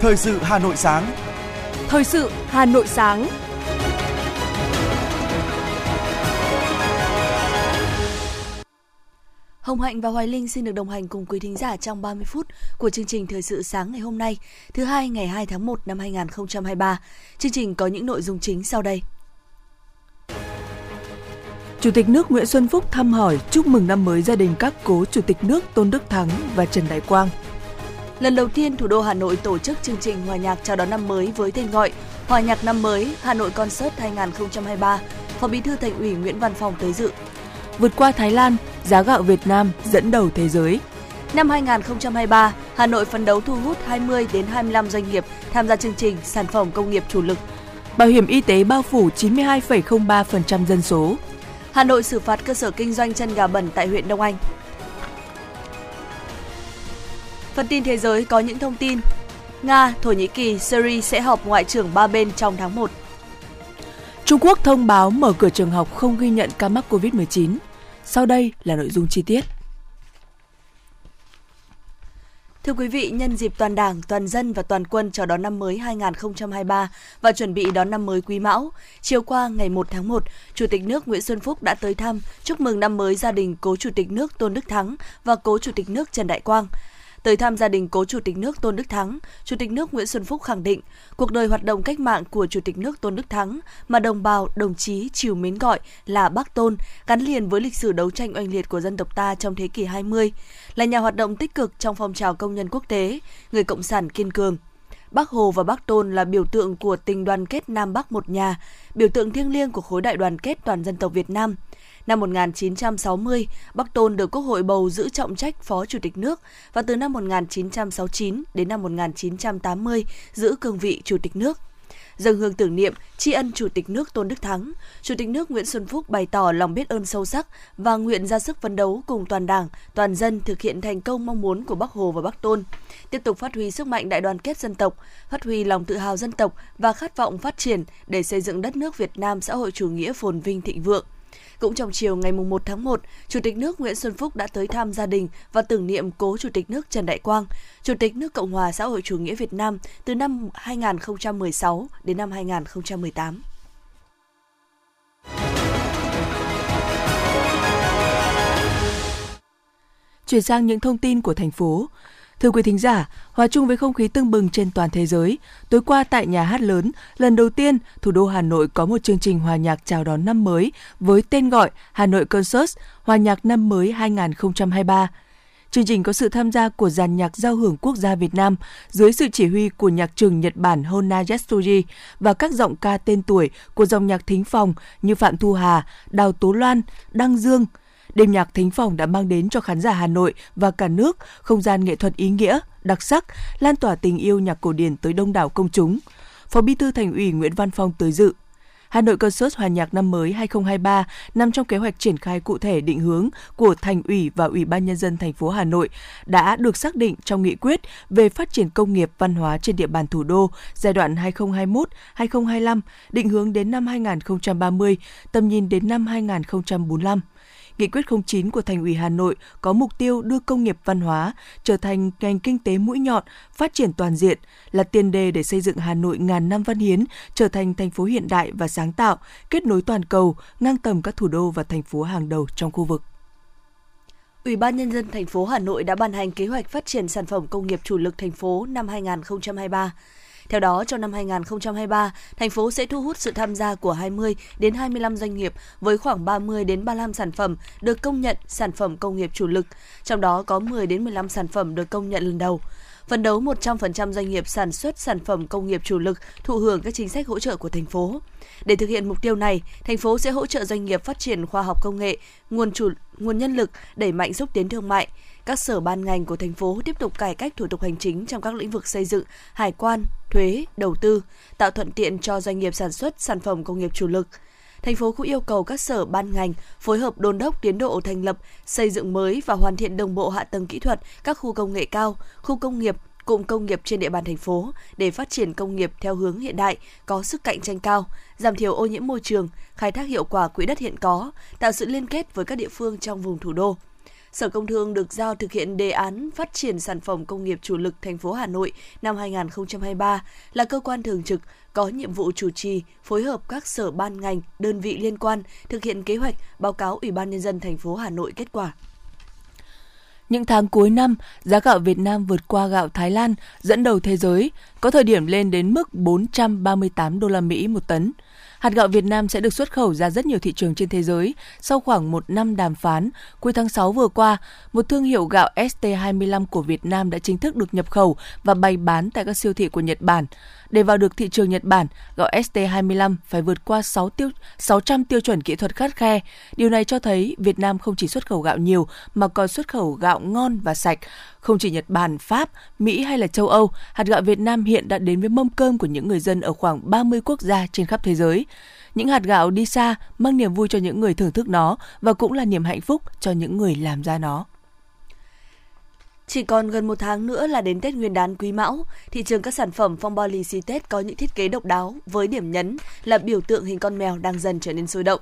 Thời sự Hà Nội sáng. Thời sự Hà Nội sáng. Hồng Hạnh và Hoài Linh xin được đồng hành cùng quý thính giả trong 30 phút của chương trình Thời sự sáng ngày hôm nay, thứ hai ngày 2 tháng 1 năm 2023. Chương trình có những nội dung chính sau đây. Chủ tịch nước Nguyễn Xuân Phúc thăm hỏi chúc mừng năm mới gia đình các cố Chủ tịch nước Tôn Đức Thắng và Trần Đại Quang. Lần đầu tiên, thủ đô Hà Nội tổ chức chương trình hòa nhạc chào đón năm mới với tên gọi Hòa nhạc năm mới Hà Nội Concert 2023. Phó Bí thư Thành ủy Nguyễn Văn Phòng tới dự. Vượt qua Thái Lan, giá gạo Việt Nam dẫn đầu thế giới. Năm 2023, Hà Nội phấn đấu thu hút 20 đến 25 doanh nghiệp tham gia chương trình sản phẩm công nghiệp chủ lực. Bảo hiểm y tế bao phủ 92,03% dân số. Hà Nội xử phạt cơ sở kinh doanh chân gà bẩn tại huyện Đông Anh. Phần tin thế giới có những thông tin. Nga, Thổ Nhĩ Kỳ, Syria sẽ họp ngoại trưởng ba bên trong tháng 1. Trung Quốc thông báo mở cửa trường học không ghi nhận ca mắc COVID-19. Sau đây là nội dung chi tiết. Thưa quý vị, nhân dịp toàn Đảng, toàn dân và toàn quân chào đón năm mới 2023 và chuẩn bị đón năm mới Quý Mão, chiều qua ngày 1 tháng 1, Chủ tịch nước Nguyễn Xuân Phúc đã tới thăm, chúc mừng năm mới gia đình cố Chủ tịch nước Tôn Đức Thắng và cố Chủ tịch nước Trần Đại Quang. Tới thăm gia đình cố Chủ tịch nước Tôn Đức Thắng, Chủ tịch nước Nguyễn Xuân Phúc khẳng định cuộc đời hoạt động cách mạng của Chủ tịch nước Tôn Đức Thắng mà đồng bào, đồng chí chiều mến gọi là Bác Tôn, gắn liền với lịch sử đấu tranh oanh liệt của dân tộc ta trong thế kỷ 20, là nhà hoạt động tích cực trong phong trào công nhân quốc tế, người cộng sản kiên cường. Bác Hồ và Bác Tôn là biểu tượng của tình đoàn kết Nam Bắc một nhà, biểu tượng thiêng liêng của khối đại đoàn kết toàn dân tộc Việt Nam – Năm 1960, Bắc Tôn được Quốc hội bầu giữ trọng trách Phó Chủ tịch nước và từ năm 1969 đến năm 1980 giữ cương vị Chủ tịch nước dâng hương tưởng niệm tri ân Chủ tịch nước Tôn Đức Thắng, Chủ tịch nước Nguyễn Xuân Phúc bày tỏ lòng biết ơn sâu sắc và nguyện ra sức phấn đấu cùng toàn Đảng, toàn dân thực hiện thành công mong muốn của Bắc Hồ và Bắc Tôn, tiếp tục phát huy sức mạnh đại đoàn kết dân tộc, phát huy lòng tự hào dân tộc và khát vọng phát triển để xây dựng đất nước Việt Nam xã hội chủ nghĩa phồn vinh thịnh vượng. Cũng trong chiều ngày 1 tháng 1, Chủ tịch nước Nguyễn Xuân Phúc đã tới thăm gia đình và tưởng niệm cố Chủ tịch nước Trần Đại Quang, Chủ tịch nước Cộng hòa xã hội chủ nghĩa Việt Nam từ năm 2016 đến năm 2018. Chuyển sang những thông tin của thành phố. Thưa quý thính giả, hòa chung với không khí tưng bừng trên toàn thế giới, tối qua tại nhà hát lớn, lần đầu tiên thủ đô Hà Nội có một chương trình hòa nhạc chào đón năm mới với tên gọi Hà Nội Concert Hòa nhạc năm mới 2023. Chương trình có sự tham gia của dàn nhạc giao hưởng quốc gia Việt Nam dưới sự chỉ huy của nhạc trường Nhật Bản Hona Yatsuji và các giọng ca tên tuổi của dòng nhạc thính phòng như Phạm Thu Hà, Đào Tố Loan, Đăng Dương, đêm nhạc thính phòng đã mang đến cho khán giả Hà Nội và cả nước không gian nghệ thuật ý nghĩa, đặc sắc, lan tỏa tình yêu nhạc cổ điển tới đông đảo công chúng. Phó Bí thư Thành ủy Nguyễn Văn Phong tới dự. Hà Nội Concert Hòa nhạc năm mới 2023 nằm trong kế hoạch triển khai cụ thể định hướng của Thành ủy và Ủy ban nhân dân thành phố Hà Nội đã được xác định trong nghị quyết về phát triển công nghiệp văn hóa trên địa bàn thủ đô giai đoạn 2021-2025, định hướng đến năm 2030, tầm nhìn đến năm 2045. Nghị quyết 09 của Thành ủy Hà Nội có mục tiêu đưa công nghiệp văn hóa trở thành ngành kinh tế mũi nhọn, phát triển toàn diện, là tiền đề để xây dựng Hà Nội ngàn năm văn hiến trở thành thành phố hiện đại và sáng tạo, kết nối toàn cầu, ngang tầm các thủ đô và thành phố hàng đầu trong khu vực. Ủy ban nhân dân thành phố Hà Nội đã ban hành kế hoạch phát triển sản phẩm công nghiệp chủ lực thành phố năm 2023. Theo đó, trong năm 2023, thành phố sẽ thu hút sự tham gia của 20 đến 25 doanh nghiệp với khoảng 30 đến 35 sản phẩm được công nhận sản phẩm công nghiệp chủ lực, trong đó có 10 đến 15 sản phẩm được công nhận lần đầu phấn đấu 100% doanh nghiệp sản xuất sản phẩm công nghiệp chủ lực thụ hưởng các chính sách hỗ trợ của thành phố. Để thực hiện mục tiêu này, thành phố sẽ hỗ trợ doanh nghiệp phát triển khoa học công nghệ, nguồn chủ nguồn nhân lực, đẩy mạnh xúc tiến thương mại, các sở ban ngành của thành phố tiếp tục cải cách thủ tục hành chính trong các lĩnh vực xây dựng, hải quan, thuế, đầu tư, tạo thuận tiện cho doanh nghiệp sản xuất sản phẩm công nghiệp chủ lực. Thành phố cũng yêu cầu các sở ban ngành phối hợp đôn đốc tiến độ thành lập, xây dựng mới và hoàn thiện đồng bộ hạ tầng kỹ thuật các khu công nghệ cao, khu công nghiệp, cụm công nghiệp trên địa bàn thành phố để phát triển công nghiệp theo hướng hiện đại, có sức cạnh tranh cao, giảm thiểu ô nhiễm môi trường, khai thác hiệu quả quỹ đất hiện có, tạo sự liên kết với các địa phương trong vùng thủ đô Sở Công Thương được giao thực hiện đề án phát triển sản phẩm công nghiệp chủ lực thành phố Hà Nội năm 2023 là cơ quan thường trực có nhiệm vụ chủ trì, phối hợp các sở ban ngành, đơn vị liên quan thực hiện kế hoạch báo cáo Ủy ban nhân dân thành phố Hà Nội kết quả. Những tháng cuối năm, giá gạo Việt Nam vượt qua gạo Thái Lan, dẫn đầu thế giới, có thời điểm lên đến mức 438 đô la Mỹ một tấn. Hạt gạo Việt Nam sẽ được xuất khẩu ra rất nhiều thị trường trên thế giới. Sau khoảng một năm đàm phán, cuối tháng 6 vừa qua, một thương hiệu gạo ST25 của Việt Nam đã chính thức được nhập khẩu và bày bán tại các siêu thị của Nhật Bản. Để vào được thị trường Nhật Bản, gạo ST25 phải vượt qua 6 tiêu, 600 tiêu chuẩn kỹ thuật khắt khe. Điều này cho thấy Việt Nam không chỉ xuất khẩu gạo nhiều mà còn xuất khẩu gạo ngon và sạch. Không chỉ Nhật Bản, Pháp, Mỹ hay là châu Âu, hạt gạo Việt Nam hiện đã đến với mâm cơm của những người dân ở khoảng 30 quốc gia trên khắp thế giới. Những hạt gạo đi xa mang niềm vui cho những người thưởng thức nó và cũng là niềm hạnh phúc cho những người làm ra nó. Chỉ còn gần một tháng nữa là đến Tết Nguyên đán Quý Mão, thị trường các sản phẩm phong bao lì xì Tết có những thiết kế độc đáo với điểm nhấn là biểu tượng hình con mèo đang dần trở nên sôi động.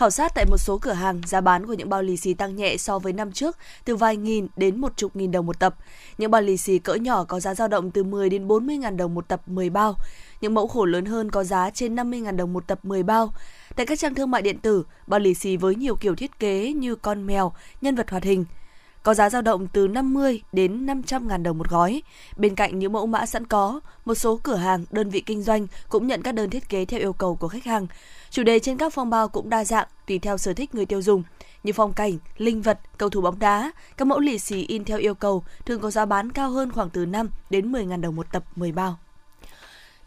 Khảo sát tại một số cửa hàng, giá bán của những bao lì xì tăng nhẹ so với năm trước, từ vài nghìn đến một chục nghìn đồng một tập. Những bao lì xì cỡ nhỏ có giá dao động từ 10 đến 40 ngàn đồng một tập 10 bao. Những mẫu khổ lớn hơn có giá trên 50 ngàn đồng một tập 10 bao. Tại các trang thương mại điện tử, bao lì xì với nhiều kiểu thiết kế như con mèo, nhân vật hoạt hình – có giá dao động từ 50 đến 500 ngàn đồng một gói. Bên cạnh những mẫu mã sẵn có, một số cửa hàng, đơn vị kinh doanh cũng nhận các đơn thiết kế theo yêu cầu của khách hàng. Chủ đề trên các phong bao cũng đa dạng, tùy theo sở thích người tiêu dùng. Như phong cảnh, linh vật, cầu thủ bóng đá, các mẫu lì xì in theo yêu cầu thường có giá bán cao hơn khoảng từ 5 đến 10 ngàn đồng một tập 10 bao.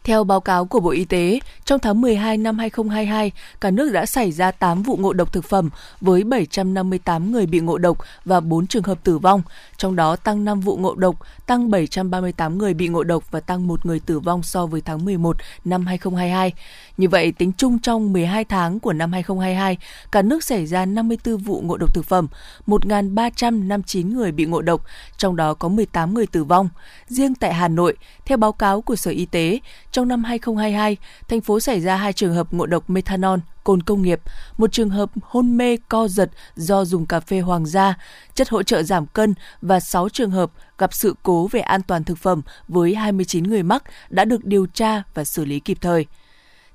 Theo báo cáo của Bộ Y tế, trong tháng 12 năm 2022, cả nước đã xảy ra 8 vụ ngộ độc thực phẩm với 758 người bị ngộ độc và 4 trường hợp tử vong, trong đó tăng 5 vụ ngộ độc, tăng 738 người bị ngộ độc và tăng 1 người tử vong so với tháng 11 năm 2022. Như vậy, tính chung trong 12 tháng của năm 2022, cả nước xảy ra 54 vụ ngộ độc thực phẩm, 1.359 người bị ngộ độc, trong đó có 18 người tử vong. Riêng tại Hà Nội, theo báo cáo của Sở Y tế, trong năm 2022, thành phố xảy ra hai trường hợp ngộ độc methanol, cồn công nghiệp, một trường hợp hôn mê co giật do dùng cà phê hoàng gia, chất hỗ trợ giảm cân và 6 trường hợp gặp sự cố về an toàn thực phẩm với 29 người mắc đã được điều tra và xử lý kịp thời.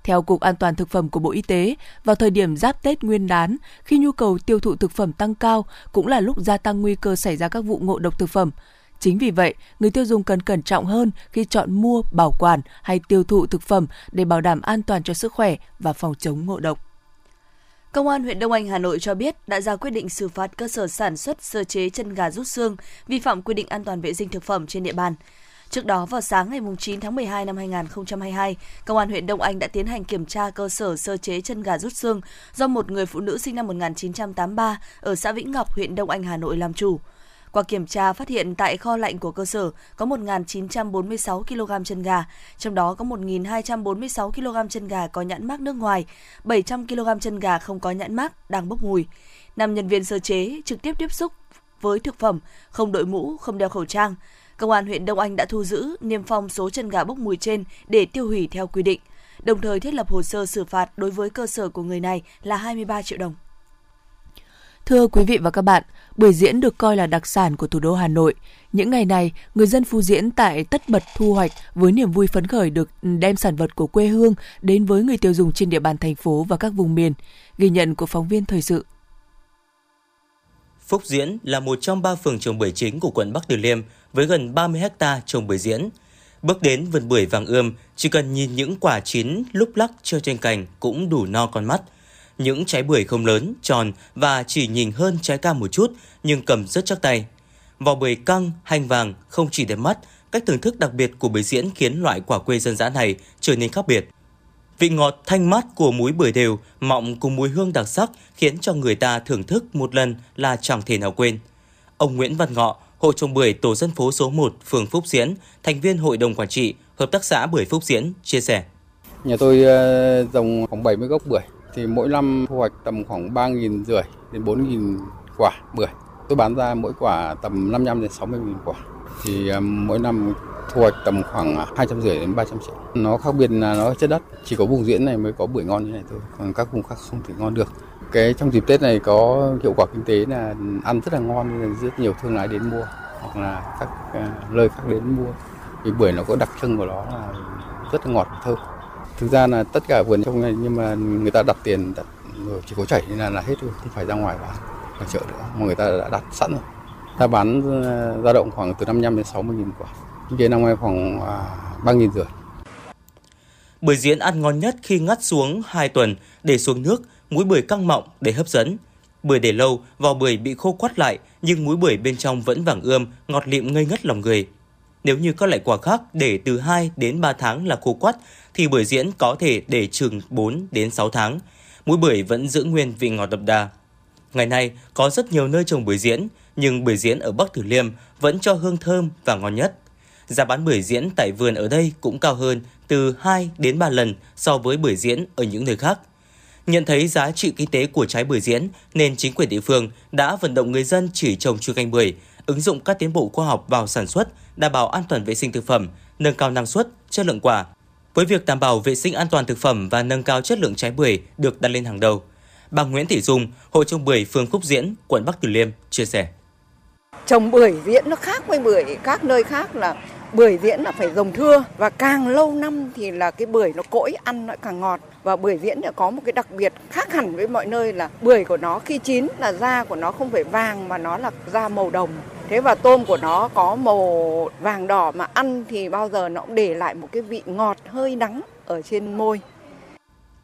Theo Cục An toàn Thực phẩm của Bộ Y tế, vào thời điểm giáp Tết Nguyên đán, khi nhu cầu tiêu thụ thực phẩm tăng cao, cũng là lúc gia tăng nguy cơ xảy ra các vụ ngộ độc thực phẩm. Chính vì vậy, người tiêu dùng cần cẩn trọng hơn khi chọn mua, bảo quản hay tiêu thụ thực phẩm để bảo đảm an toàn cho sức khỏe và phòng chống ngộ độc. Công an huyện Đông Anh, Hà Nội cho biết đã ra quyết định xử phạt cơ sở sản xuất sơ chế chân gà rút xương vi phạm quy định an toàn vệ sinh thực phẩm trên địa bàn. Trước đó vào sáng ngày 9 tháng 12 năm 2022, Công an huyện Đông Anh đã tiến hành kiểm tra cơ sở sơ chế chân gà rút xương do một người phụ nữ sinh năm 1983 ở xã Vĩnh Ngọc, huyện Đông Anh, Hà Nội làm chủ. Qua kiểm tra phát hiện tại kho lạnh của cơ sở có 1.946 kg chân gà, trong đó có 1.246 kg chân gà có nhãn mác nước ngoài, 700 kg chân gà không có nhãn mác đang bốc mùi. Năm nhân viên sơ chế trực tiếp tiếp xúc với thực phẩm, không đội mũ, không đeo khẩu trang. Công an huyện Đông Anh đã thu giữ niêm phong số chân gà bốc mùi trên để tiêu hủy theo quy định, đồng thời thiết lập hồ sơ xử phạt đối với cơ sở của người này là 23 triệu đồng. Thưa quý vị và các bạn, bưởi diễn được coi là đặc sản của thủ đô Hà Nội. Những ngày này, người dân Phú Diễn tại tất bật thu hoạch với niềm vui phấn khởi được đem sản vật của quê hương đến với người tiêu dùng trên địa bàn thành phố và các vùng miền. Ghi nhận của phóng viên thời sự. Phúc Diễn là một trong ba phường trồng bưởi chính của quận Bắc Từ Liêm với gần 30 hecta trồng bưởi diễn. Bước đến vườn bưởi vàng ươm, chỉ cần nhìn những quả chín lúc lắc treo trên cành cũng đủ no con mắt – những trái bưởi không lớn, tròn và chỉ nhìn hơn trái cam một chút nhưng cầm rất chắc tay. Vỏ bưởi căng, hành vàng không chỉ đẹp mắt, cách thưởng thức đặc biệt của bưởi diễn khiến loại quả quê dân dã này trở nên khác biệt. Vị ngọt thanh mát của muối bưởi đều, mọng cùng mùi hương đặc sắc khiến cho người ta thưởng thức một lần là chẳng thể nào quên. Ông Nguyễn Văn Ngọ, hộ trồng bưởi tổ dân phố số 1, phường Phúc Diễn, thành viên hội đồng quản trị, hợp tác xã bưởi Phúc Diễn, chia sẻ. Nhà tôi ờ, trồng khoảng 70 gốc bưởi, thì mỗi năm thu hoạch tầm khoảng 3.000 rưỡi đến 4.000 quả bưởi. Tôi bán ra mỗi quả tầm 55 đến 60 nghìn quả. Thì à, mỗi năm thu hoạch tầm khoảng 200 rưỡi đến 300 triệu. Nó khác biệt là nó chất đất, chỉ có vùng diễn này mới có bưởi ngon như này thôi, còn các vùng khác không thể ngon được. Cái trong dịp Tết này có hiệu quả kinh tế là ăn rất là ngon nên rất nhiều thương lái đến mua hoặc là các uh, nơi khác đến mua. Vì bưởi nó có đặc trưng của nó là rất là ngọt và thơm. Thực ra là tất cả vườn trong này nhưng mà người ta đặt tiền đặt chỉ có chảy nên là là hết rồi, không phải ra ngoài bán ở chợ nữa mà người ta đã đặt sẵn rồi. Ta bán ờ, dao động khoảng từ 55 đến 60 nghìn quả. Kinh năm nay khoảng à, ba 3 nghìn rưỡi. Bưởi diễn ăn ngon nhất khi ngắt xuống 2 tuần để xuống nước, muối bưởi căng mọng để hấp dẫn. Bưởi để lâu, vỏ bưởi bị khô quắt lại, nhưng muối bưởi bên trong vẫn vàng ươm, ngọt lịm ngây ngất lòng người. Nếu như các loại quả khác để từ 2 đến 3 tháng là khô quắt, thì bưởi diễn có thể để chừng 4 đến 6 tháng. Muối bưởi vẫn giữ nguyên vị ngọt đậm đà. Ngày nay, có rất nhiều nơi trồng bưởi diễn, nhưng bưởi diễn ở Bắc Từ Liêm vẫn cho hương thơm và ngon nhất. Giá bán bưởi diễn tại vườn ở đây cũng cao hơn từ 2 đến 3 lần so với bưởi diễn ở những nơi khác. Nhận thấy giá trị kinh tế của trái bưởi diễn nên chính quyền địa phương đã vận động người dân chỉ trồng chuyên canh bưởi, ứng dụng các tiến bộ khoa học vào sản xuất, đảm bảo an toàn vệ sinh thực phẩm, nâng cao năng suất, chất lượng quả. Với việc đảm bảo vệ sinh an toàn thực phẩm và nâng cao chất lượng trái bưởi được đặt lên hàng đầu. Bà Nguyễn Thị Dung, Hội trồng bưởi phường Phúc Diễn, quận Bắc Từ Liêm chia sẻ. Trồng bưởi diễn nó khác với bưởi các nơi khác là bưởi diễn là phải rồng thưa và càng lâu năm thì là cái bưởi nó cỗi ăn nó càng ngọt và bưởi diễn nó có một cái đặc biệt khác hẳn với mọi nơi là bưởi của nó khi chín là da của nó không phải vàng mà nó là da màu đồng thế và tôm của nó có màu vàng đỏ mà ăn thì bao giờ nó cũng để lại một cái vị ngọt hơi đắng ở trên môi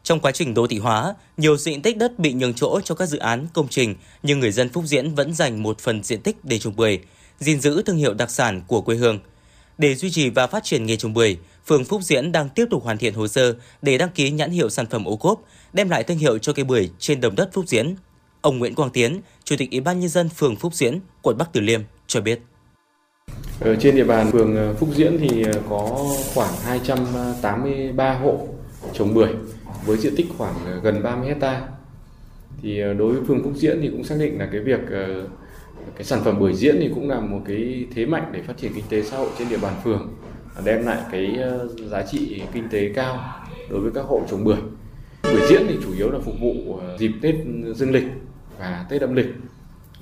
trong quá trình đô thị hóa, nhiều diện tích đất bị nhường chỗ cho các dự án, công trình, nhưng người dân Phúc Diễn vẫn dành một phần diện tích để trồng bưởi, gìn giữ thương hiệu đặc sản của quê hương. Để duy trì và phát triển nghề trồng bưởi, phường Phúc Diễn đang tiếp tục hoàn thiện hồ sơ để đăng ký nhãn hiệu sản phẩm ô cốp, đem lại thương hiệu cho cây bưởi trên đồng đất Phúc Diễn. Ông Nguyễn Quang Tiến, Chủ tịch Ủy ban nhân dân phường Phúc Diễn, quận Bắc Từ Liêm cho biết. Ở trên địa bàn phường ờ, Phúc Diễn thì ờ, có khoảng 283 hộ trồng bưởi với diện tích khoảng ờ, gần 30 hecta. Thì đối với phường Phúc Diễn thì cũng xác định là cái việc cái sản phẩm bưởi diễn thì cũng là một cái thế mạnh để phát triển kinh tế xã hội trên địa bàn phường đem lại cái giá trị kinh tế cao đối với các hộ trồng bưởi bưởi diễn thì chủ yếu là phục vụ dịp tết dương lịch và tết âm lịch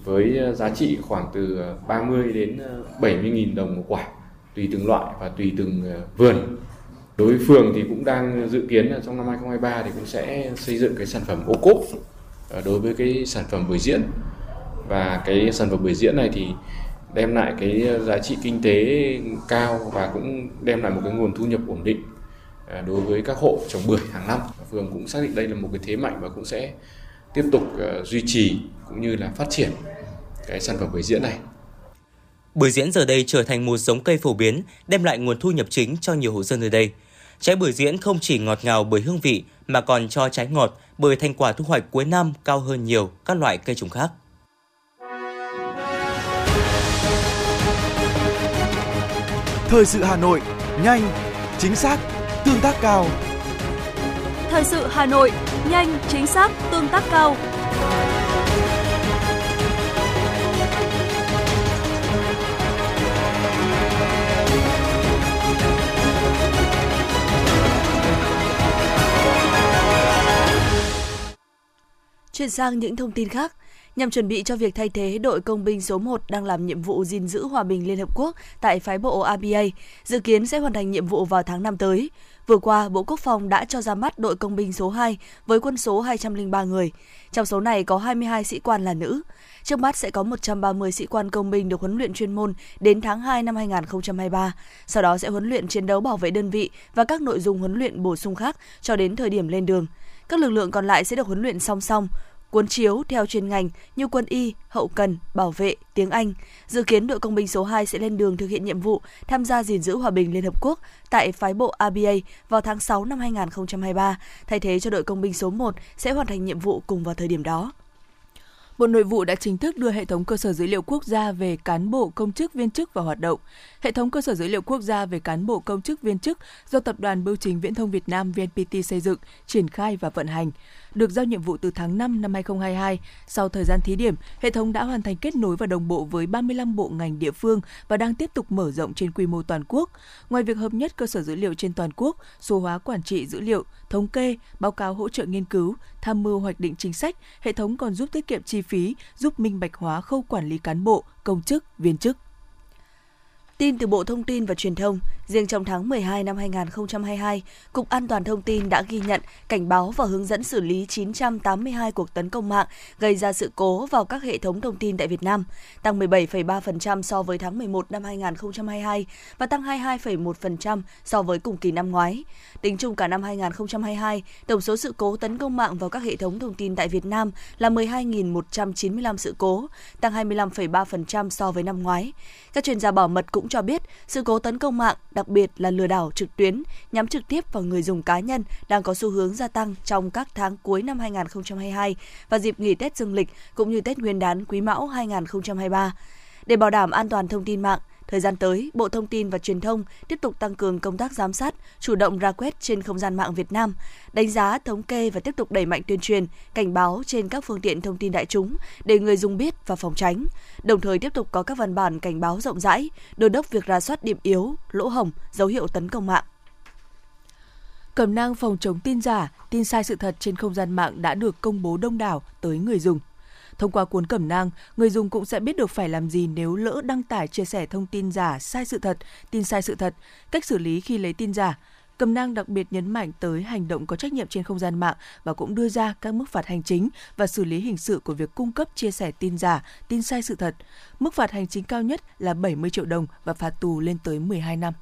với ờ, giá trị khoảng từ ờ, 30 đến ờ, 70 nghìn đồng một quả, tùy từng loại và tùy từng vườn đối với phường thì cũng đang dự kiến là trong năm 2023 thì cũng sẽ xây dựng cái sản phẩm ô cốp đối với cái sản phẩm bưởi diễn và cái sản phẩm bưởi diễn này thì đem lại cái giá trị kinh tế cao và cũng đem lại một cái nguồn thu nhập ổn định đối với các hộ trồng bưởi hàng năm. Phường cũng xác định đây là một cái thế mạnh và cũng sẽ tiếp tục duy trì cũng như là phát triển cái sản phẩm bưởi diễn này. Bưởi diễn giờ đây trở thành một giống cây phổ biến, đem lại nguồn thu nhập chính cho nhiều hộ dân ở đây. Trái bưởi diễn không chỉ ngọt ngào bởi hương vị mà còn cho trái ngọt bởi thành quả thu hoạch cuối năm cao hơn nhiều các loại cây trồng khác. Thời sự Hà Nội, nhanh, chính xác, tương tác cao. Thời sự Hà Nội, nhanh, chính xác, tương tác cao. Chuyển sang những thông tin khác, nhằm chuẩn bị cho việc thay thế đội công binh số 1 đang làm nhiệm vụ gìn giữ hòa bình Liên Hợp Quốc tại phái bộ ABA, dự kiến sẽ hoàn thành nhiệm vụ vào tháng 5 tới. Vừa qua, Bộ Quốc phòng đã cho ra mắt đội công binh số 2 với quân số 203 người. Trong số này có 22 sĩ quan là nữ. Trước mắt sẽ có 130 sĩ quan công binh được huấn luyện chuyên môn đến tháng 2 năm 2023. Sau đó sẽ huấn luyện chiến đấu bảo vệ đơn vị và các nội dung huấn luyện bổ sung khác cho đến thời điểm lên đường. Các lực lượng còn lại sẽ được huấn luyện song song, cuốn chiếu theo chuyên ngành như quân y, hậu cần, bảo vệ, tiếng Anh. Dự kiến đội công binh số 2 sẽ lên đường thực hiện nhiệm vụ tham gia gìn giữ hòa bình Liên Hợp Quốc tại phái bộ ABA vào tháng 6 năm 2023, thay thế cho đội công binh số 1 sẽ hoàn thành nhiệm vụ cùng vào thời điểm đó. Bộ Nội vụ đã chính thức đưa hệ thống cơ sở dữ liệu quốc gia về cán bộ công chức viên chức vào hoạt động. Hệ thống cơ sở dữ liệu quốc gia về cán bộ công chức viên chức do Tập đoàn Bưu chính Viễn thông Việt Nam VNPT xây dựng, triển khai và vận hành. được giao nhiệm vụ từ tháng 5 năm 2022. Sau thời gian thí điểm, hệ thống đã hoàn thành kết nối và đồng bộ với 35 bộ ngành địa phương và đang tiếp tục mở rộng trên quy mô toàn quốc. Ngoài việc hợp nhất cơ sở dữ liệu trên toàn quốc, số hóa quản trị dữ liệu, thống kê, báo cáo hỗ trợ nghiên cứu, tham mưu hoạch định chính sách, hệ thống còn giúp tiết kiệm chi phí, giúp minh bạch hóa khâu quản lý cán bộ, công chức, viên chức. Tin từ Bộ Thông tin và Truyền thông, riêng trong tháng 12 năm 2022, Cục An toàn Thông tin đã ghi nhận, cảnh báo và hướng dẫn xử lý 982 cuộc tấn công mạng gây ra sự cố vào các hệ thống thông tin tại Việt Nam, tăng 17,3% so với tháng 11 năm 2022 và tăng 22,1% so với cùng kỳ năm ngoái. Tính chung cả năm 2022, tổng số sự cố tấn công mạng vào các hệ thống thông tin tại Việt Nam là 12.195 sự cố, tăng 25,3% so với năm ngoái. Các chuyên gia bảo mật cũng cũng cho biết, sự cố tấn công mạng, đặc biệt là lừa đảo trực tuyến, nhắm trực tiếp vào người dùng cá nhân đang có xu hướng gia tăng trong các tháng cuối năm 2022 và dịp nghỉ Tết Dương lịch cũng như Tết Nguyên đán Quý Mão 2023. Để bảo đảm an toàn thông tin mạng, Thời gian tới, Bộ Thông tin và Truyền thông tiếp tục tăng cường công tác giám sát, chủ động ra quét trên không gian mạng Việt Nam, đánh giá, thống kê và tiếp tục đẩy mạnh tuyên truyền, cảnh báo trên các phương tiện thông tin đại chúng để người dùng biết và phòng tránh. Đồng thời tiếp tục có các văn bản cảnh báo rộng rãi, đôn đốc việc ra soát điểm yếu, lỗ hổng, dấu hiệu tấn công mạng. Cẩm năng phòng chống tin giả, tin sai sự thật trên không gian mạng đã được công bố đông đảo tới người dùng. Thông qua cuốn cẩm nang, người dùng cũng sẽ biết được phải làm gì nếu lỡ đăng tải chia sẻ thông tin giả, sai sự thật, tin sai sự thật, cách xử lý khi lấy tin giả. Cầm nang đặc biệt nhấn mạnh tới hành động có trách nhiệm trên không gian mạng và cũng đưa ra các mức phạt hành chính và xử lý hình sự của việc cung cấp chia sẻ tin giả, tin sai sự thật. Mức phạt hành chính cao nhất là 70 triệu đồng và phạt tù lên tới 12 năm.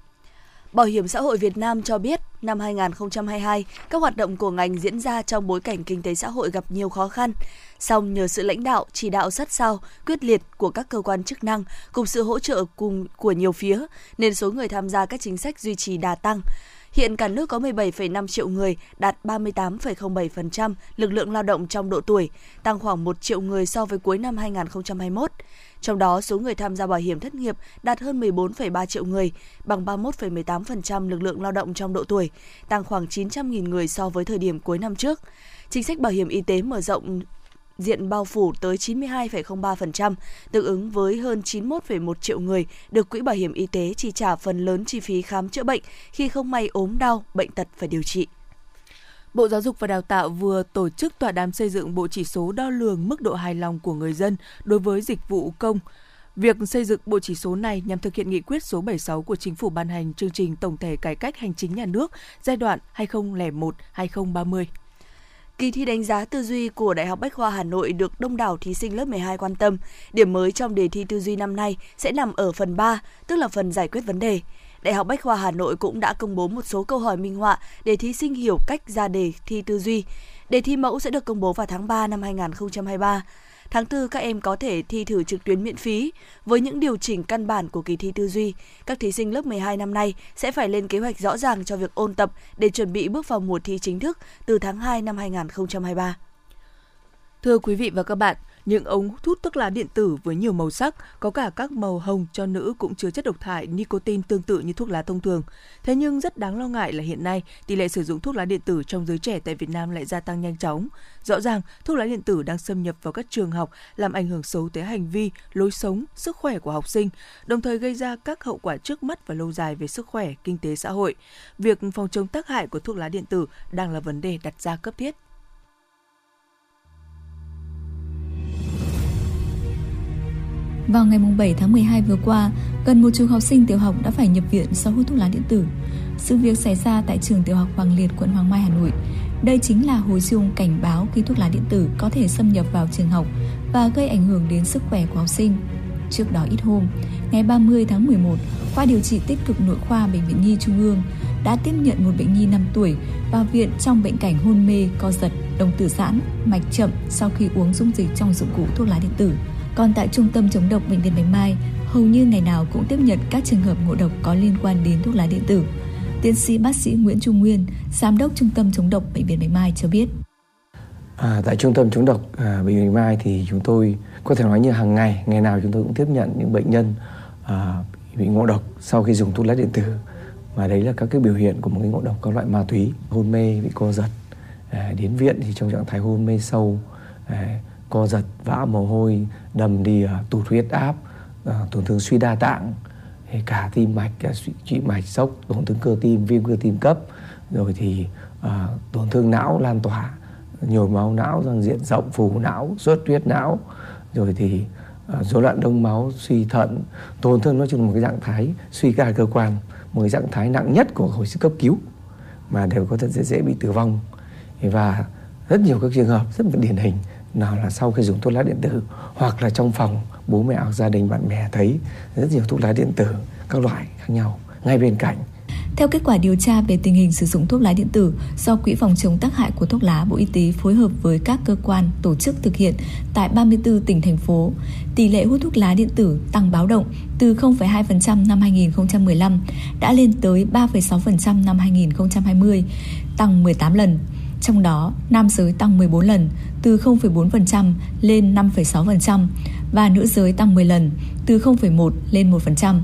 Bảo hiểm xã hội Việt Nam cho biết, năm 2022, các hoạt động của ngành diễn ra trong bối cảnh kinh tế xã hội gặp nhiều khó khăn. Song nhờ sự lãnh đạo, chỉ đạo sát sao, quyết liệt của các cơ quan chức năng cùng sự hỗ trợ cùng của nhiều phía, nên số người tham gia các chính sách duy trì đà tăng. Hiện cả nước có 17,5 triệu người, đạt 38,07% lực lượng lao động trong độ tuổi, tăng khoảng 1 triệu người so với cuối năm 2021. Trong đó, số người tham gia bảo hiểm thất nghiệp đạt hơn 14,3 triệu người, bằng 31,18% lực lượng lao động trong độ tuổi, tăng khoảng 900.000 người so với thời điểm cuối năm trước. Chính sách bảo hiểm y tế mở rộng diện bao phủ tới 92,03%, tương ứng với hơn 91,1 triệu người được Quỹ Bảo hiểm Y tế chi trả phần lớn chi phí khám chữa bệnh khi không may ốm đau, bệnh tật phải điều trị. Bộ Giáo dục và Đào tạo vừa tổ chức tọa đàm xây dựng bộ chỉ số đo lường mức độ hài lòng của người dân đối với dịch vụ công. Việc xây dựng bộ chỉ số này nhằm thực hiện nghị quyết số 76 của Chính phủ ban hành chương trình tổng thể cải cách hành chính nhà nước giai đoạn 2001-2030. Kỳ thi đánh giá tư duy của Đại học Bách khoa Hà Nội được đông đảo thí sinh lớp 12 quan tâm. Điểm mới trong đề thi tư duy năm nay sẽ nằm ở phần 3, tức là phần giải quyết vấn đề. Đại học Bách khoa Hà Nội cũng đã công bố một số câu hỏi minh họa để thí sinh hiểu cách ra đề thi tư duy. Đề thi mẫu sẽ được công bố vào tháng 3 năm 2023. Tháng 4 các em có thể thi thử trực tuyến miễn phí. Với những điều chỉnh căn bản của kỳ thi tư duy, các thí sinh lớp 12 năm nay sẽ phải lên kế hoạch rõ ràng cho việc ôn tập để chuẩn bị bước vào mùa thi chính thức từ tháng 2 năm 2023. Thưa quý vị và các bạn, những ống hút thuốc lá điện tử với nhiều màu sắc, có cả các màu hồng cho nữ cũng chứa chất độc hại nicotine tương tự như thuốc lá thông thường. Thế nhưng rất đáng lo ngại là hiện nay, tỷ lệ sử dụng thuốc lá điện tử trong giới trẻ tại Việt Nam lại gia tăng nhanh chóng. Rõ ràng, thuốc lá điện tử đang xâm nhập vào các trường học, làm ảnh hưởng xấu tới hành vi, lối sống, sức khỏe của học sinh, đồng thời gây ra các hậu quả trước mắt và lâu dài về sức khỏe, kinh tế xã hội. Việc phòng chống tác hại của thuốc lá điện tử đang là vấn đề đặt ra cấp thiết. Vào ngày 7 tháng 12 vừa qua, gần một chục học sinh tiểu học đã phải nhập viện do hút thuốc lá điện tử. Sự việc xảy ra tại trường tiểu học Hoàng Liệt, quận Hoàng Mai, Hà Nội. Đây chính là hồi chuông cảnh báo khi thuốc lá điện tử có thể xâm nhập vào trường học và gây ảnh hưởng đến sức khỏe của học sinh. Trước đó ít hôm, ngày 30 tháng 11, khoa điều trị tích cực nội khoa Bệnh viện Nhi Trung ương đã tiếp nhận một bệnh nhi 5 tuổi vào viện trong bệnh cảnh hôn mê, co giật, đồng tử giãn, mạch chậm sau khi uống dung dịch trong dụng cụ thuốc lá điện tử. Còn tại Trung tâm chống độc Bệnh viện Bạch Mai, hầu như ngày nào cũng tiếp nhận các trường hợp ngộ độc có liên quan đến thuốc lá điện tử. Tiến sĩ bác sĩ Nguyễn Trung Nguyên, Giám đốc Trung tâm chống độc Bệnh viện Bạch Mai cho biết. À, tại Trung tâm chống độc à, Bệnh viện Bạch Mai thì chúng tôi có thể nói như hàng ngày, ngày nào chúng tôi cũng tiếp nhận những bệnh nhân à, bị ngộ độc sau khi dùng thuốc lá điện tử. Mà đấy là các cái biểu hiện của một cái ngộ độc các loại ma túy, hôn mê, bị co giật, à, đến viện thì trong trạng thái hôn mê sâu à, co giật vã mồ hôi đầm đìa tụt huyết áp ờ, tổn thương suy đa tạng cả tim mạch ờ, cả mạch sốc tổn thương cơ tim viêm cơ tim cấp. Rồi thì à, tổn thương não lan tỏa nhồi máu não rằng diện rộng phù não xuất huyết não. Rồi thì rối loạn đông máu suy thận. Tổn thương nói chung một cái trạng thái suy cả cơ quan một cái trạng thái nặng nhất của hồi sức cấp cứu mà đều có thể dễ dễ bị tử vong. Và rất nhiều các trường hợp rất là điển hình nào là sau khi dùng thuốc lá điện tử hoặc là trong phòng bố mẹ hoặc gia đình bạn bè thấy rất nhiều thuốc lá điện tử các loại khác nhau ngay bên cạnh theo kết quả điều tra về tình hình sử dụng thuốc lá điện tử do Quỹ phòng chống tác hại của thuốc lá Bộ Y tế phối hợp với các cơ quan, tổ chức thực hiện tại 34 tỉnh thành phố, tỷ lệ hút thuốc lá điện tử tăng báo động từ 0,2% năm 2015 đã lên tới 3,6% năm 2020, tăng 18 lần. Trong đó, nam giới tăng 14 lần, từ 0,4% lên 5,6% và nữ giới tăng 10 lần, từ 0,1 lên 1%.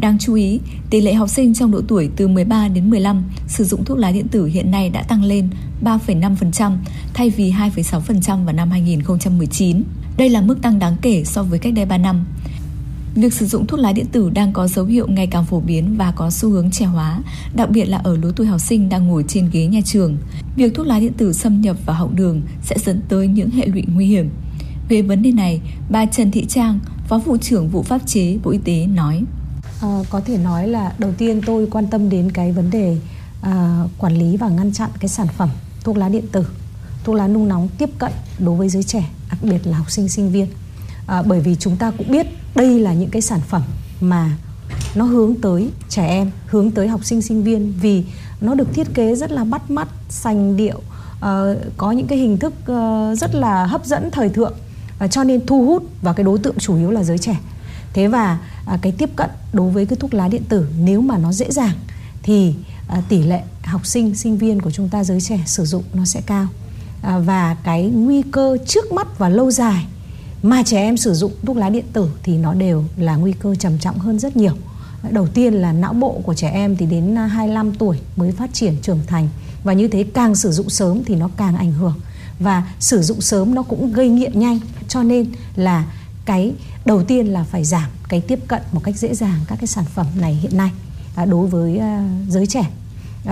Đáng chú ý, tỷ lệ học sinh trong độ tuổi từ 13 đến 15 sử dụng thuốc lá điện tử hiện nay đã tăng lên 3,5% thay vì 2,6% vào năm 2019. Đây là mức tăng đáng kể so với cách đây 3 năm. Việc sử dụng thuốc lá điện tử đang có dấu hiệu ngày càng phổ biến và có xu hướng trẻ hóa, đặc biệt là ở lứa tuổi học sinh đang ngồi trên ghế nhà trường. Việc thuốc lá điện tử xâm nhập vào hậu đường sẽ dẫn tới những hệ lụy nguy hiểm. Về vấn đề này, bà Trần Thị Trang, Phó vụ trưởng vụ pháp chế Bộ Y tế nói: À, có thể nói là đầu tiên tôi quan tâm đến cái vấn đề à, quản lý và ngăn chặn cái sản phẩm thuốc lá điện tử, thuốc lá nung nóng tiếp cận đối với giới trẻ, đặc biệt là học sinh sinh viên. À, bởi vì chúng ta cũng biết đây là những cái sản phẩm mà nó hướng tới trẻ em, hướng tới học sinh sinh viên vì nó được thiết kế rất là bắt mắt, sành điệu, à, có những cái hình thức uh, rất là hấp dẫn thời thượng và cho nên thu hút và cái đối tượng chủ yếu là giới trẻ. Thế và à, cái tiếp cận đối với cái thuốc lá điện tử nếu mà nó dễ dàng thì à, tỷ lệ học sinh sinh viên của chúng ta giới trẻ sử dụng nó sẽ cao à, và cái nguy cơ trước mắt và lâu dài mà trẻ em sử dụng thuốc lá điện tử thì nó đều là nguy cơ trầm trọng hơn rất nhiều. Đầu tiên là não bộ của trẻ em thì đến à, 25 tuổi mới phát triển trưởng thành. Và như thế càng sử dụng sớm thì nó càng ảnh hưởng. Và sử dụng sớm nó cũng gây nghiện nhanh. Cho nên là cái đầu tiên là phải giảm cái tiếp cận một cách dễ dàng các cái sản phẩm này hiện nay à, đối với à, giới trẻ.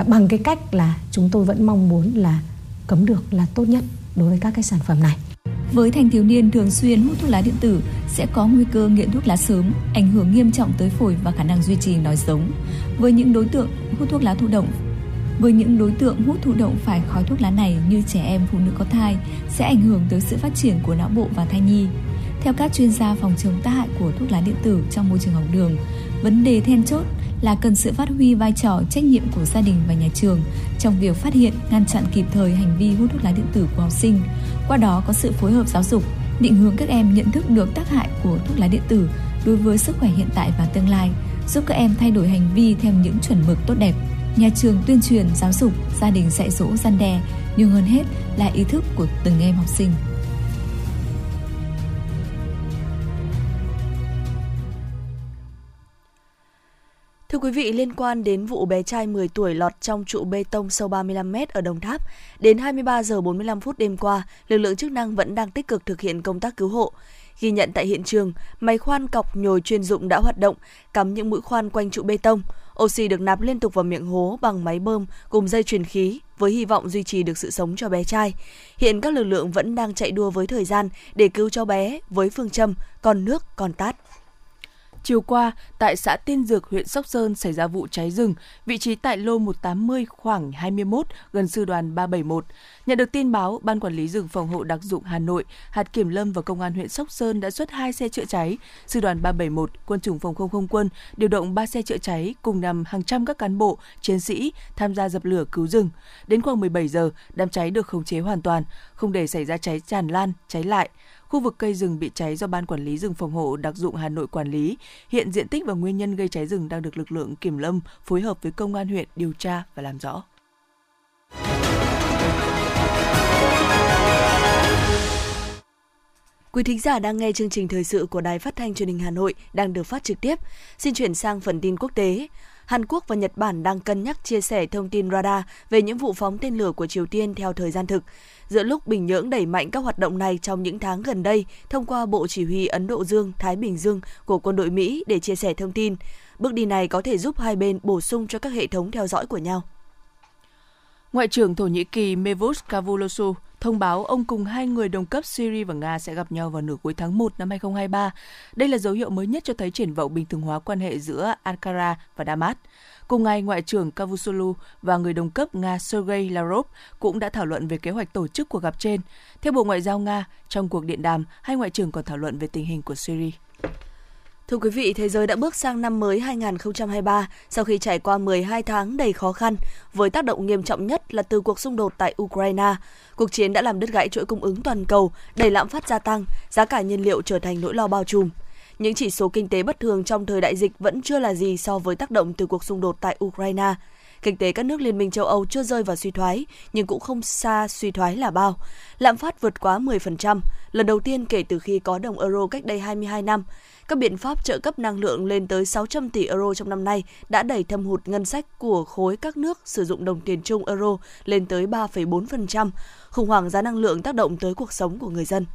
Bằng cái cách là chúng tôi vẫn mong muốn là cấm được là tốt nhất đối với các cái sản phẩm này. Với thanh thiếu niên thường xuyên hút thuốc lá điện tử sẽ có nguy cơ nghiện thuốc lá sớm, ảnh hưởng nghiêm trọng tới phổi và khả năng duy trì nói giống. Với những đối tượng hút thuốc lá thụ động với những đối tượng hút thụ động phải khói thuốc lá này như trẻ em phụ nữ có thai sẽ ảnh hưởng tới sự phát triển của não bộ và thai nhi. Theo các chuyên gia phòng chống tác hại của thuốc lá điện tử trong môi trường học đường, vấn đề then chốt là cần sự phát huy vai trò trách nhiệm của gia đình và nhà trường trong việc phát hiện, ngăn chặn kịp thời hành vi hút thuốc lá điện tử của học sinh. Qua đó có sự phối hợp giáo dục, định hướng các em nhận thức được tác hại của thuốc lá điện tử đối với sức khỏe hiện tại và tương lai, giúp các em thay đổi hành vi theo những chuẩn mực tốt đẹp. Nhà trường tuyên truyền, giáo dục, gia đình dạy dỗ, gian đe, nhưng hơn hết là ý thức của từng em học sinh. Thưa quý vị, liên quan đến vụ bé trai 10 tuổi lọt trong trụ bê tông sâu 35 m ở Đồng Tháp, đến 23 giờ 45 phút đêm qua, lực lượng chức năng vẫn đang tích cực thực hiện công tác cứu hộ. Ghi nhận tại hiện trường, máy khoan cọc nhồi chuyên dụng đã hoạt động, cắm những mũi khoan quanh trụ bê tông. Oxy được nạp liên tục vào miệng hố bằng máy bơm cùng dây truyền khí với hy vọng duy trì được sự sống cho bé trai. Hiện các lực lượng vẫn đang chạy đua với thời gian để cứu cho bé với phương châm còn nước còn tát. Chiều qua, tại xã Tiên Dược, huyện Sóc Sơn xảy ra vụ cháy rừng, vị trí tại lô 180 khoảng 21 gần sư đoàn 371. Nhận được tin báo, Ban Quản lý rừng phòng hộ đặc dụng Hà Nội, hạt kiểm lâm và công an huyện Sóc Sơn đã xuất hai xe chữa cháy. Sư đoàn 371, quân chủng phòng không không quân điều động 3 xe chữa cháy cùng nằm hàng trăm các cán bộ, chiến sĩ tham gia dập lửa cứu rừng. Đến khoảng 17 giờ, đám cháy được khống chế hoàn toàn, không để xảy ra cháy tràn lan, cháy lại. Khu vực cây rừng bị cháy do Ban Quản lý rừng phòng hộ đặc dụng Hà Nội quản lý. Hiện diện tích và nguyên nhân gây cháy rừng đang được lực lượng kiểm lâm, phối hợp với công an huyện điều tra và làm rõ. Quý thính giả đang nghe chương trình thời sự của Đài Phát thanh Truyền hình Hà Nội đang được phát trực tiếp. Xin chuyển sang phần tin quốc tế. Hàn Quốc và Nhật Bản đang cân nhắc chia sẻ thông tin radar về những vụ phóng tên lửa của Triều Tiên theo thời gian thực. Giữa lúc Bình Nhưỡng đẩy mạnh các hoạt động này trong những tháng gần đây thông qua Bộ Chỉ huy Ấn Độ Dương-Thái Bình Dương của quân đội Mỹ để chia sẻ thông tin, bước đi này có thể giúp hai bên bổ sung cho các hệ thống theo dõi của nhau. Ngoại trưởng Thổ Nhĩ Kỳ Mevlut Cavusoglu thông báo ông cùng hai người đồng cấp Syria và Nga sẽ gặp nhau vào nửa cuối tháng 1 năm 2023. Đây là dấu hiệu mới nhất cho thấy triển vọng bình thường hóa quan hệ giữa Ankara và Damas. Cùng ngày, Ngoại trưởng Cavusoglu và người đồng cấp Nga Sergei Lavrov cũng đã thảo luận về kế hoạch tổ chức cuộc gặp trên. Theo Bộ Ngoại giao Nga, trong cuộc điện đàm, hai ngoại trưởng còn thảo luận về tình hình của Syria. Thưa quý vị, thế giới đã bước sang năm mới 2023 sau khi trải qua 12 tháng đầy khó khăn, với tác động nghiêm trọng nhất là từ cuộc xung đột tại Ukraine. Cuộc chiến đã làm đứt gãy chuỗi cung ứng toàn cầu, đẩy lạm phát gia tăng, giá cả nhiên liệu trở thành nỗi lo bao trùm. Những chỉ số kinh tế bất thường trong thời đại dịch vẫn chưa là gì so với tác động từ cuộc xung đột tại Ukraine. Kinh tế các nước Liên minh châu Âu chưa rơi vào suy thoái, nhưng cũng không xa suy thoái là bao. Lạm phát vượt quá 10%, lần đầu tiên kể từ khi có đồng euro cách đây 22 năm. Các biện pháp trợ cấp năng lượng lên tới 600 tỷ euro trong năm nay đã đẩy thâm hụt ngân sách của khối các nước sử dụng đồng tiền chung euro lên tới 3,4%. Khủng hoảng giá năng lượng tác động tới cuộc sống của người dân.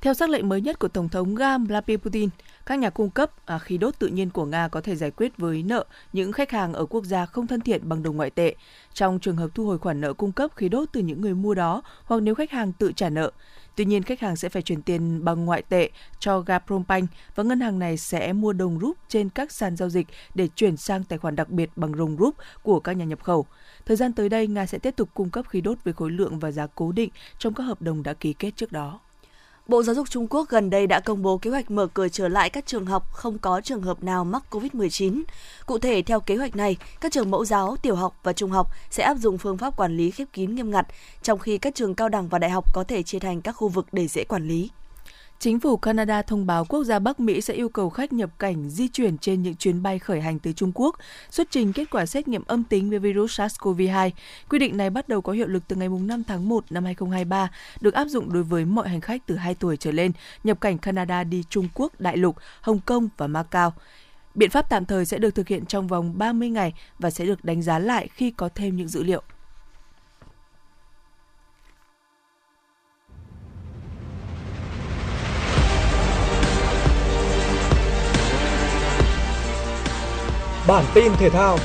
Theo sắc lệnh mới nhất của Tổng thống Nga Vladimir Putin, các nhà cung cấp à, khí đốt tự nhiên của Nga có thể giải quyết với nợ những khách hàng ở quốc gia không thân thiện bằng đồng ngoại tệ, trong trường hợp thu hồi khoản nợ cung cấp khí đốt từ những người mua đó hoặc nếu khách hàng tự trả nợ. Tuy nhiên, khách hàng sẽ phải chuyển tiền bằng ngoại tệ cho Gazprombank và ngân hàng này sẽ mua đồng rúp trên các sàn giao dịch để chuyển sang tài khoản đặc biệt bằng đồng rúp của các nhà nhập khẩu. Thời gian tới đây, Nga sẽ tiếp tục cung cấp khí đốt với khối lượng và giá cố định trong các hợp đồng đã ký kết trước đó. Bộ Giáo dục Trung Quốc gần đây đã công bố kế hoạch mở cửa trở lại các trường học không có trường hợp nào mắc COVID-19. Cụ thể, theo kế hoạch này, các trường mẫu giáo, tiểu học và trung học sẽ áp dụng phương pháp quản lý khép kín nghiêm ngặt, trong khi các trường cao đẳng và đại học có thể chia thành các khu vực để dễ quản lý. Chính phủ Canada thông báo quốc gia Bắc Mỹ sẽ yêu cầu khách nhập cảnh di chuyển trên những chuyến bay khởi hành từ Trung Quốc xuất trình kết quả xét nghiệm âm tính với virus SARS-CoV-2. Quy định này bắt đầu có hiệu lực từ ngày 5 tháng 1 năm 2023, được áp dụng đối với mọi hành khách từ 2 tuổi trở lên nhập cảnh Canada đi Trung Quốc, Đại lục, Hồng Kông và Macau. Biện pháp tạm thời sẽ được thực hiện trong vòng 30 ngày và sẽ được đánh giá lại khi có thêm những dữ liệu. Bản tin thể thao.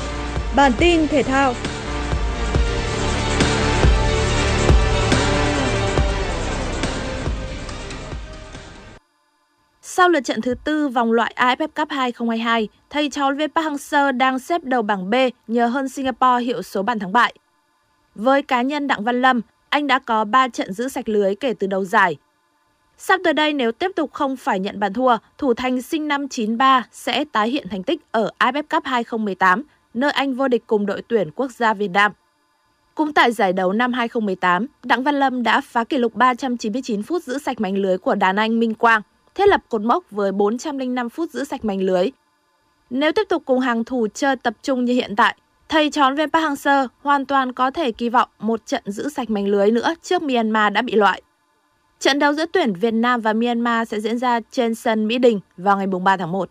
Bản tin thể thao. Sau lượt trận thứ tư vòng loại AFF Cup 2022, thầy trò viên Park Hang-seo đang xếp đầu bảng B nhờ hơn Singapore hiệu số bàn thắng bại. Với cá nhân Đặng Văn Lâm, anh đã có 3 trận giữ sạch lưới kể từ đầu giải, Sắp tới đây nếu tiếp tục không phải nhận bàn thua, thủ thành sinh năm 93 sẽ tái hiện thành tích ở AFF Cup 2018, nơi anh vô địch cùng đội tuyển quốc gia Việt Nam. Cũng tại giải đấu năm 2018, Đặng Văn Lâm đã phá kỷ lục 399 phút giữ sạch mảnh lưới của đàn anh Minh Quang, thiết lập cột mốc với 405 phút giữ sạch mảnh lưới. Nếu tiếp tục cùng hàng thủ chơi tập trung như hiện tại, thầy tròn về Park Hang-seo hoàn toàn có thể kỳ vọng một trận giữ sạch mảnh lưới nữa trước Myanmar đã bị loại. Trận đấu giữa tuyển Việt Nam và Myanmar sẽ diễn ra trên sân Mỹ Đình vào ngày 3 tháng 1.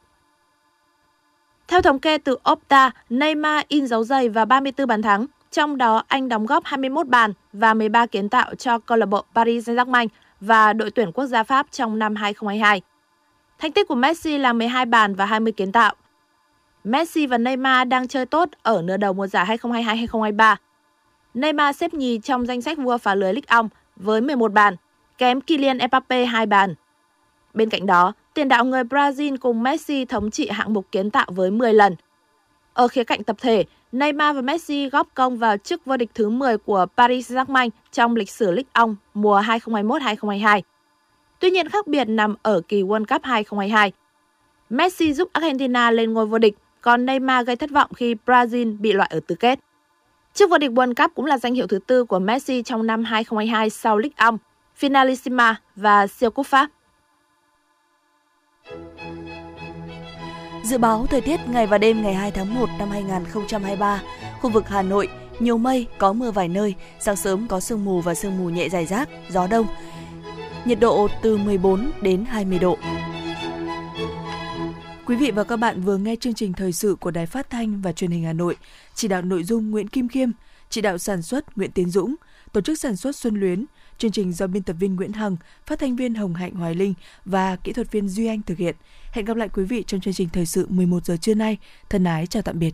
Theo thống kê từ Opta, Neymar in dấu giày và 34 bàn thắng, trong đó anh đóng góp 21 bàn và 13 kiến tạo cho câu lạc bộ Paris Saint-Germain và đội tuyển quốc gia Pháp trong năm 2022. Thành tích của Messi là 12 bàn và 20 kiến tạo. Messi và Neymar đang chơi tốt ở nửa đầu mùa giải 2022-2023. Neymar xếp nhì trong danh sách vua phá lưới Ligue 1 với 11 bàn, kém Kylian Mbappe hai bàn. Bên cạnh đó, tiền đạo người Brazil cùng Messi thống trị hạng mục kiến tạo với 10 lần. Ở khía cạnh tập thể, Neymar và Messi góp công vào chức vô địch thứ 10 của Paris Saint-Germain trong lịch sử Ligue 1 mùa 2021-2022. Tuy nhiên khác biệt nằm ở kỳ World Cup 2022. Messi giúp Argentina lên ngôi vô địch, còn Neymar gây thất vọng khi Brazil bị loại ở tứ kết. Chức vô địch World Cup cũng là danh hiệu thứ tư của Messi trong năm 2022 sau Ligue 1 Finalissima và siêu cúp Pháp. Dự báo thời tiết ngày và đêm ngày 2 tháng 1 năm 2023, khu vực Hà Nội nhiều mây, có mưa vài nơi, sáng sớm có sương mù và sương mù nhẹ dài rác, gió đông. Nhiệt độ từ 14 đến 20 độ. Quý vị và các bạn vừa nghe chương trình thời sự của Đài Phát thanh và Truyền hình Hà Nội, chỉ đạo nội dung Nguyễn Kim Khiêm, chỉ đạo sản xuất Nguyễn Tiến Dũng, tổ chức sản xuất Xuân Luyến, chương trình do biên tập viên Nguyễn Hằng, phát thanh viên Hồng Hạnh Hoài Linh và kỹ thuật viên Duy Anh thực hiện. Hẹn gặp lại quý vị trong chương trình thời sự 11 giờ trưa nay. Thân ái chào tạm biệt.